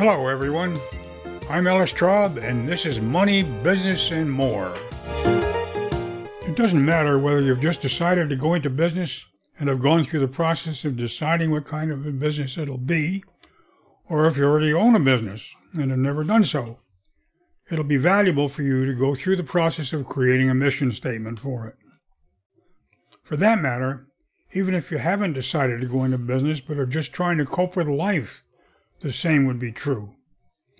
Hello, everyone. I'm Ellis Traub, and this is Money, Business, and More. It doesn't matter whether you've just decided to go into business and have gone through the process of deciding what kind of a business it'll be, or if you already own a business and have never done so. It'll be valuable for you to go through the process of creating a mission statement for it. For that matter, even if you haven't decided to go into business but are just trying to cope with life, the same would be true.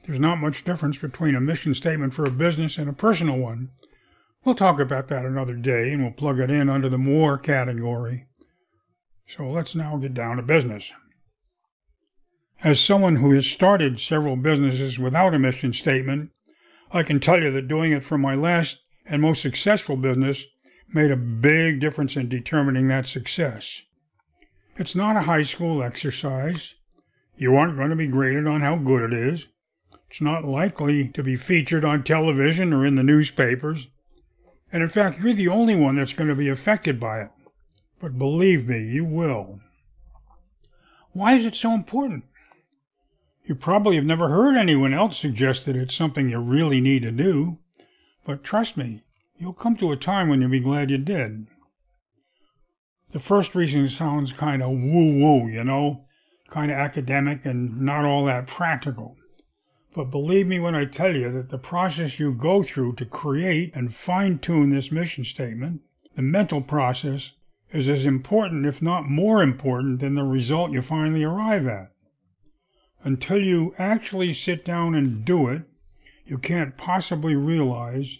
There's not much difference between a mission statement for a business and a personal one. We'll talk about that another day and we'll plug it in under the more category. So let's now get down to business. As someone who has started several businesses without a mission statement, I can tell you that doing it for my last and most successful business made a big difference in determining that success. It's not a high school exercise. You aren't going to be graded on how good it is. It's not likely to be featured on television or in the newspapers. And in fact, you're the only one that's going to be affected by it. But believe me, you will. Why is it so important? You probably have never heard anyone else suggest that it's something you really need to do. But trust me, You'll come to a time when you'll be glad you did. The first reason sounds kind of woo woo, you know, kind of academic and not all that practical. But believe me when I tell you that the process you go through to create and fine tune this mission statement, the mental process, is as important, if not more important, than the result you finally arrive at. Until you actually sit down and do it, you can't possibly realize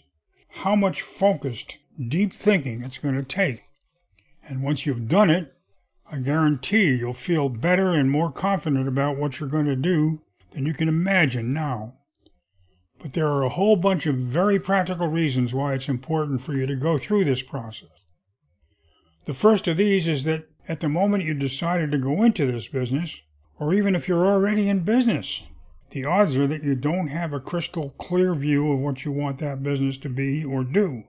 how much focused, deep thinking it's going to take. And once you've done it, I guarantee you'll feel better and more confident about what you're going to do than you can imagine now. But there are a whole bunch of very practical reasons why it's important for you to go through this process. The first of these is that at the moment you decided to go into this business, or even if you're already in business, the odds are that you don't have a crystal clear view of what you want that business to be or do.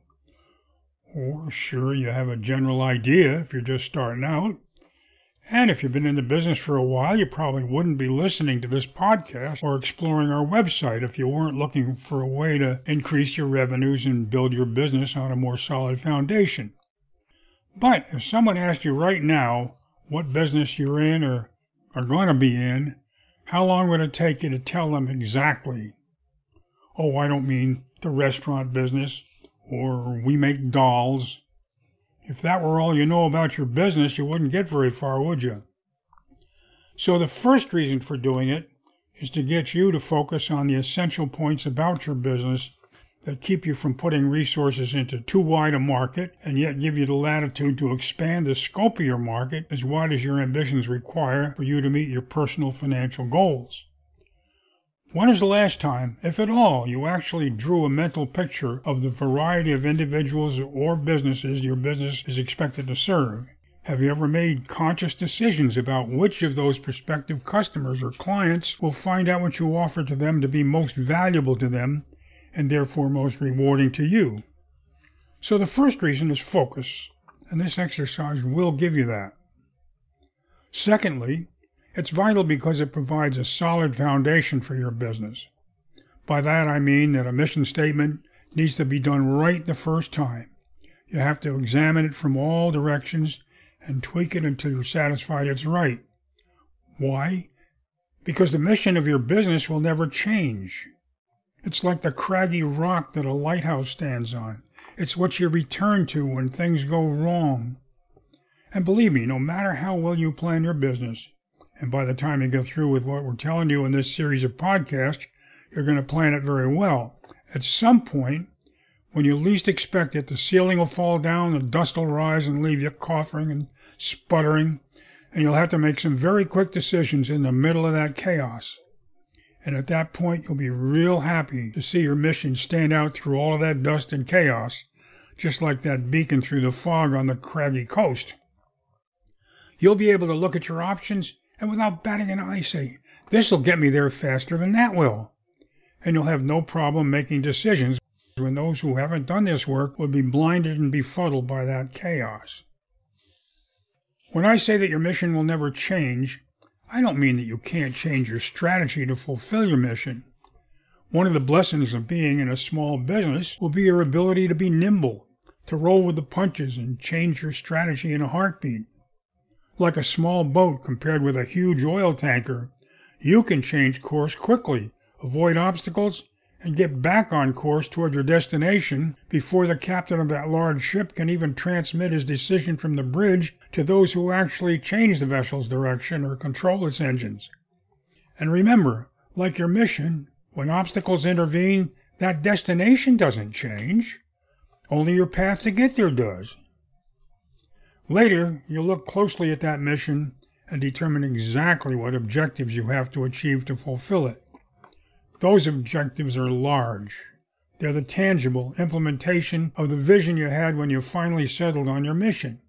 Or sure, you have a general idea if you're just starting out. And if you've been in the business for a while, you probably wouldn't be listening to this podcast or exploring our website if you weren't looking for a way to increase your revenues and build your business on a more solid foundation. But if someone asked you right now what business you're in or are going to be in, how long would it take you to tell them exactly? Oh, I don't mean the restaurant business or we make dolls. If that were all you know about your business, you wouldn't get very far, would you? So, the first reason for doing it is to get you to focus on the essential points about your business that keep you from putting resources into too wide a market and yet give you the latitude to expand the scope of your market as wide as your ambitions require for you to meet your personal financial goals. When is the last time, if at all, you actually drew a mental picture of the variety of individuals or businesses your business is expected to serve? Have you ever made conscious decisions about which of those prospective customers or clients will find out what you offer to them to be most valuable to them and therefore most rewarding to you. So the first reason is focus, and this exercise will give you that. Secondly, it's vital because it provides a solid foundation for your business. By that I mean that a mission statement needs to be done right the first time. You have to examine it from all directions and tweak it until you're satisfied it's right. Why? Because the mission of your business will never change. It's like the craggy rock that a lighthouse stands on. It's what you return to when things go wrong. And believe me, no matter how well you plan your business, and by the time you get through with what we're telling you in this series of podcasts, you're going to plan it very well. At some point, when you least expect it, the ceiling will fall down, the dust will rise and leave you coughing and sputtering, and you'll have to make some very quick decisions in the middle of that chaos. And at that point, you'll be real happy to see your mission stand out through all of that dust and chaos, just like that beacon through the fog on the craggy coast. You'll be able to look at your options and without batting an eye say, This'll get me there faster than that will. And you'll have no problem making decisions when those who haven't done this work would be blinded and befuddled by that chaos. When I say that your mission will never change, I don't mean that you can't change your strategy to fulfill your mission. One of the blessings of being in a small business will be your ability to be nimble, to roll with the punches and change your strategy in a heartbeat. Like a small boat compared with a huge oil tanker, you can change course quickly, avoid obstacles, and get back on course toward your destination before the captain of that large ship can even transmit his decision from the bridge to those who actually change the vessel's direction or control its engines. And remember, like your mission, when obstacles intervene, that destination doesn't change. Only your path to get there does. Later, you'll look closely at that mission and determine exactly what objectives you have to achieve to fulfill it. Those objectives are large. They're the tangible implementation of the vision you had when you finally settled on your mission.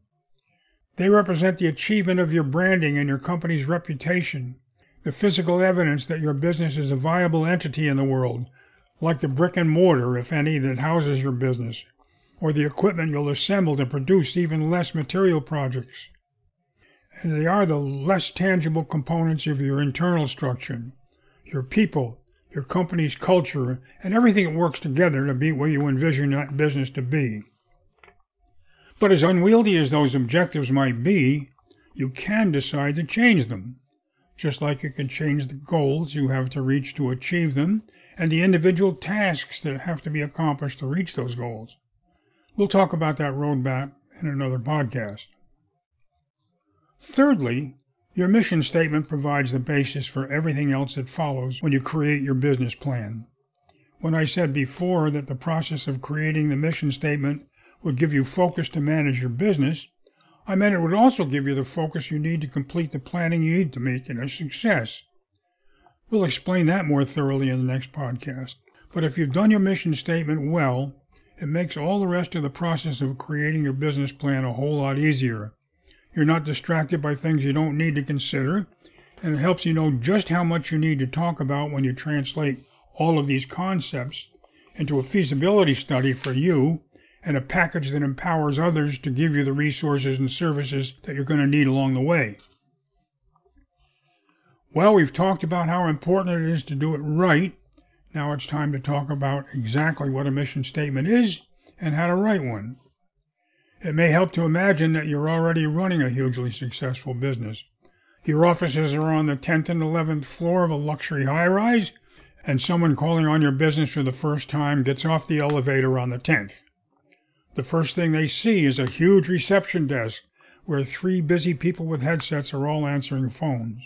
They represent the achievement of your branding and your company's reputation, the physical evidence that your business is a viable entity in the world, like the brick and mortar, if any, that houses your business, or the equipment you'll assemble to produce even less material projects. And they are the less tangible components of your internal structure, your people, your company's culture, and everything that works together to be where you envision that business to be. But as unwieldy as those objectives might be, you can decide to change them just like you can change the goals you have to reach to achieve them and the individual tasks that have to be accomplished to reach those goals. We'll talk about that roadmap in another podcast. Thirdly, your mission statement provides the basis for everything else that follows when you create your business plan. When I said before that the process of creating the mission statement would give you focus to manage your business, I meant it would also give you the focus you need to complete the planning you need to make it a success. We'll explain that more thoroughly in the next podcast. But if you've done your mission statement well, it makes all the rest of the process of creating your business plan a whole lot easier. You're not distracted by things you don't need to consider, and it helps you know just how much you need to talk about when you translate all of these concepts into a feasibility study for you and a package that empowers others to give you the resources and services that you're going to need along the way. Well, we've talked about how important it is to do it right. Now it's time to talk about exactly what a mission statement is and how to write one. It may help to imagine that you're already running a hugely successful business. Your offices are on the 10th and 11th floor of a luxury high rise, and someone calling on your business for the first time gets off the elevator on the 10th. The first thing they see is a huge reception desk where three busy people with headsets are all answering phones.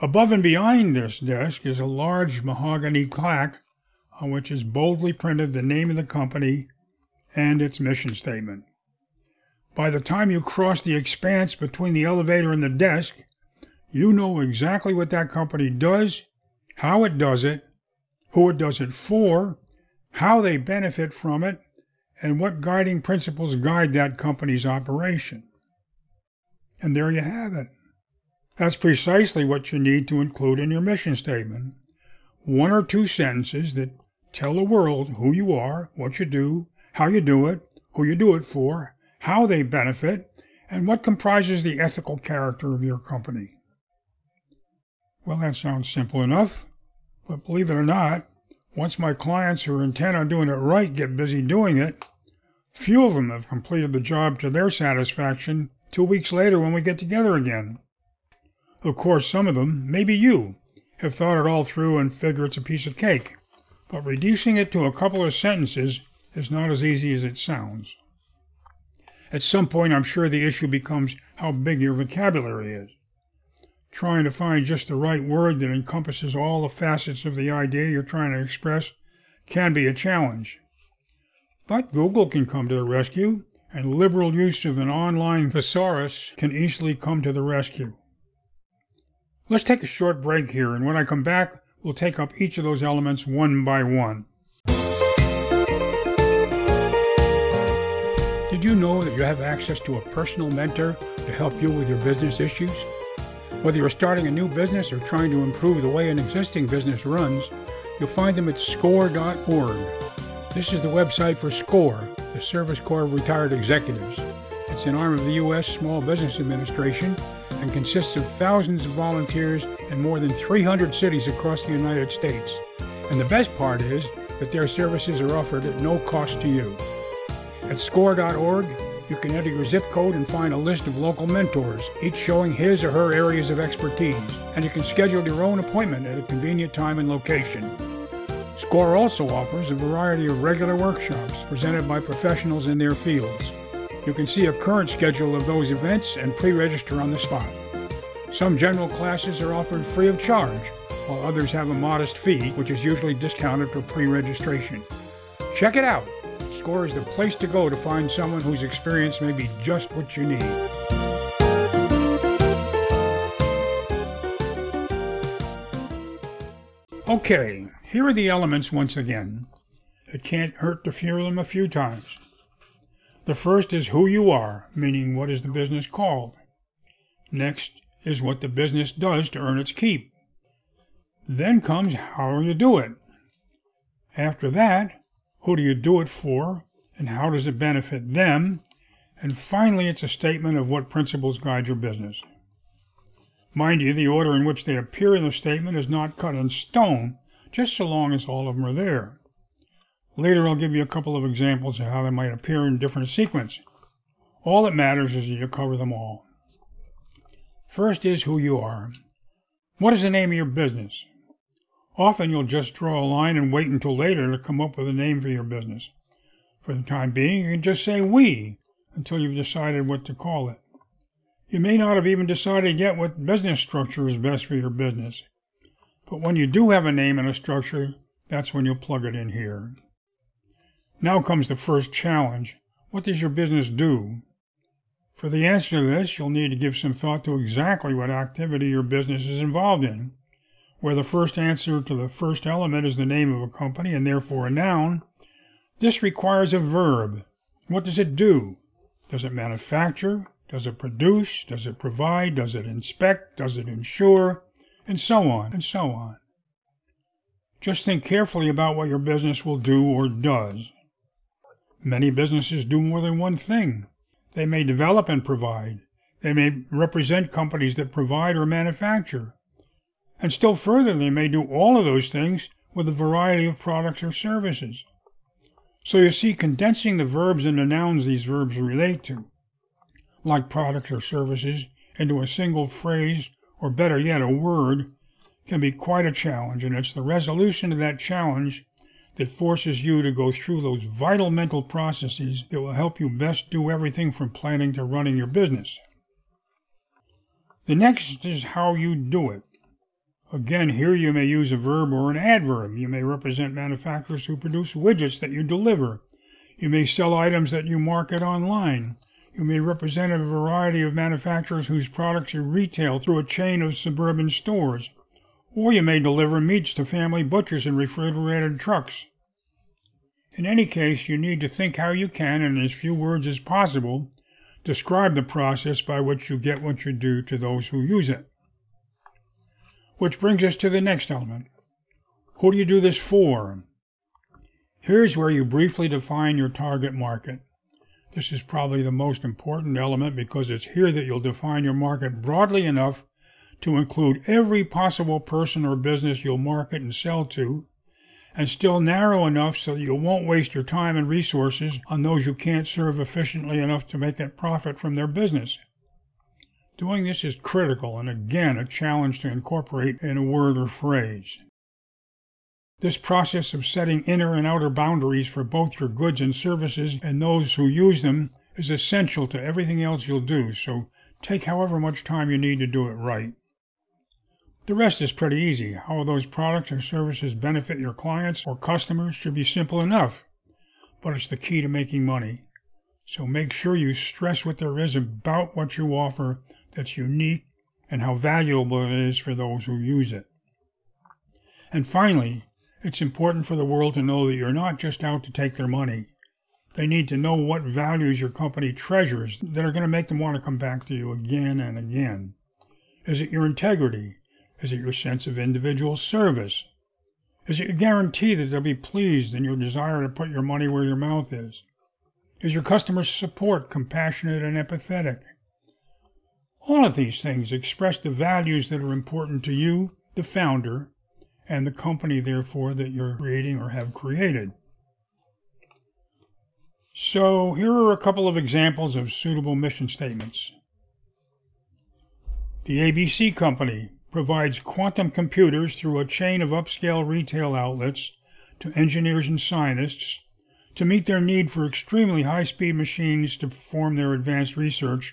Above and behind this desk is a large mahogany plaque on which is boldly printed the name of the company and its mission statement. By the time you cross the expanse between the elevator and the desk, you know exactly what that company does, how it does it, who it does it for, how they benefit from it, and what guiding principles guide that company's operation. And there you have it. That's precisely what you need to include in your mission statement. One or two sentences that tell the world who you are, what you do, how you do it, who you do it for, how they benefit, and what comprises the ethical character of your company. Well, that sounds simple enough, but believe it or not, once my clients who are intent on doing it right get busy doing it, few of them have completed the job to their satisfaction two weeks later when we get together again. Of course, some of them, maybe you, have thought it all through and figure it's a piece of cake, but reducing it to a couple of sentences is not as easy as it sounds. At some point, I'm sure the issue becomes how big your vocabulary is. Trying to find just the right word that encompasses all the facets of the idea you're trying to express can be a challenge. But Google can come to the rescue, and liberal use of an online thesaurus can easily come to the rescue. Let's take a short break here, and when I come back, we'll take up each of those elements one by one. Did you know that you have access to a personal mentor to help you with your business issues? Whether you're starting a new business or trying to improve the way an existing business runs, you'll find them at score.org. This is the website for SCORE, the Service Corps of Retired Executives. It's an arm of the U.S. Small Business Administration and consists of thousands of volunteers in more than 300 cities across the United States. And the best part is that their services are offered at no cost to you. At score.org, you can enter your zip code and find a list of local mentors, each showing his or her areas of expertise, and you can schedule your own appointment at a convenient time and location. SCORE also offers a variety of regular workshops presented by professionals in their fields. You can see a current schedule of those events and pre register on the spot. Some general classes are offered free of charge, while others have a modest fee, which is usually discounted for pre registration. Check it out! Score is the place to go to find someone whose experience may be just what you need. Okay, here are the elements once again. It can't hurt to hear them a few times. The first is who you are, meaning what is the business called. Next is what the business does to earn its keep. Then comes how you do it. After that, who do you do it for? And how does it benefit them? And finally, it's a statement of what principles guide your business. Mind you, the order in which they appear in the statement is not cut in stone, just so long as all of them are there. Later, I'll give you a couple of examples of how they might appear in different sequence. All that matters is that you cover them all. First is who you are. What is the name of your business? Often you'll just draw a line and wait until later to come up with a name for your business. For the time being, you can just say we until you've decided what to call it. You may not have even decided yet what business structure is best for your business. But when you do have a name and a structure, that's when you'll plug it in here. Now comes the first challenge. What does your business do? For the answer to this, you'll need to give some thought to exactly what activity your business is involved in where the first answer to the first element is the name of a company and therefore a noun, this requires a verb. What does it do? Does it manufacture? Does it produce? Does it provide? Does it inspect? Does it insure? And so on, and so on. Just think carefully about what your business will do or does. Many businesses do more than one thing. They may develop and provide. They may represent companies that provide or manufacture. And still further, they may do all of those things with a variety of products or services. So you see, condensing the verbs into nouns these verbs relate to, like products or services, into a single phrase, or better yet, a word, can be quite a challenge, and it's the resolution of that challenge that forces you to go through those vital mental processes that will help you best do everything from planning to running your business. The next is how you do it. Again, here you may use a verb or an adverb. You may represent manufacturers who produce widgets that you deliver. You may sell items that you market online. You may represent a variety of manufacturers whose products you retail through a chain of suburban stores. Or you may deliver meats to family butchers in refrigerated trucks. In any case, you need to think how you can, in as few words as possible, describe the process by which you get what you do to those who use it. Which brings us to the next element. Who do you do this for? Here's where you briefly define your target market. This is probably the most important element because it's here that you'll define your market broadly enough to include every possible person or business you'll market and sell to, and still narrow enough so that you won't waste your time and resources on those you can't serve efficiently enough to make a profit from their business. Doing this is critical and again a challenge to incorporate in a word or phrase. This process of setting inner and outer boundaries for both your goods and services and those who use them is essential to everything else you'll do, so take however much time you need to do it right. The rest is pretty easy. How those products or services benefit your clients or customers should be simple enough, but it's the key to making money. So make sure you stress what there is about what you offer that's unique and how valuable it is for those who use it. And finally, it's important for the world to know that you're not just out to take their money. They need to know what values your company treasures that are going to make them want to come back to you again and again. Is it your integrity? Is it your sense of individual service? Is it your guarantee that they'll be pleased in your desire to put your money where your mouth is? Is your customer support compassionate and empathetic? All of these things express the values that are important to you, the founder, and the company, therefore, that you're creating or have created. So, here are a couple of examples of suitable mission statements. The ABC Company provides quantum computers through a chain of upscale retail outlets to engineers and scientists to meet their need for extremely high speed machines to perform their advanced research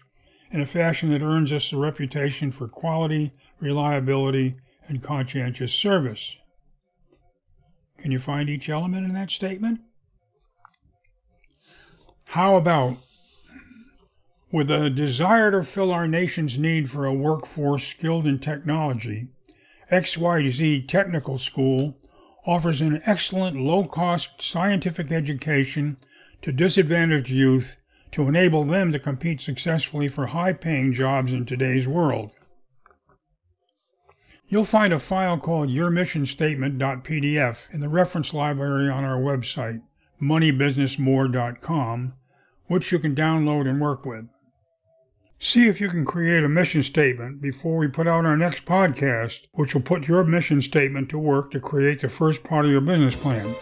in a fashion that earns us a reputation for quality, reliability, and conscientious service. Can you find each element in that statement? How about with a desire to fill our nation's need for a workforce skilled in technology, XYZ Technical School offers an excellent low cost scientific education to disadvantaged youth to enable them to compete successfully for high paying jobs in today's world. You'll find a file called yourmissionstatement.pdf in the reference library on our website, moneybusinessmore.com, which you can download and work with. See if you can create a mission statement before we put out our next podcast, which will put your mission statement to work to create the first part of your business plan.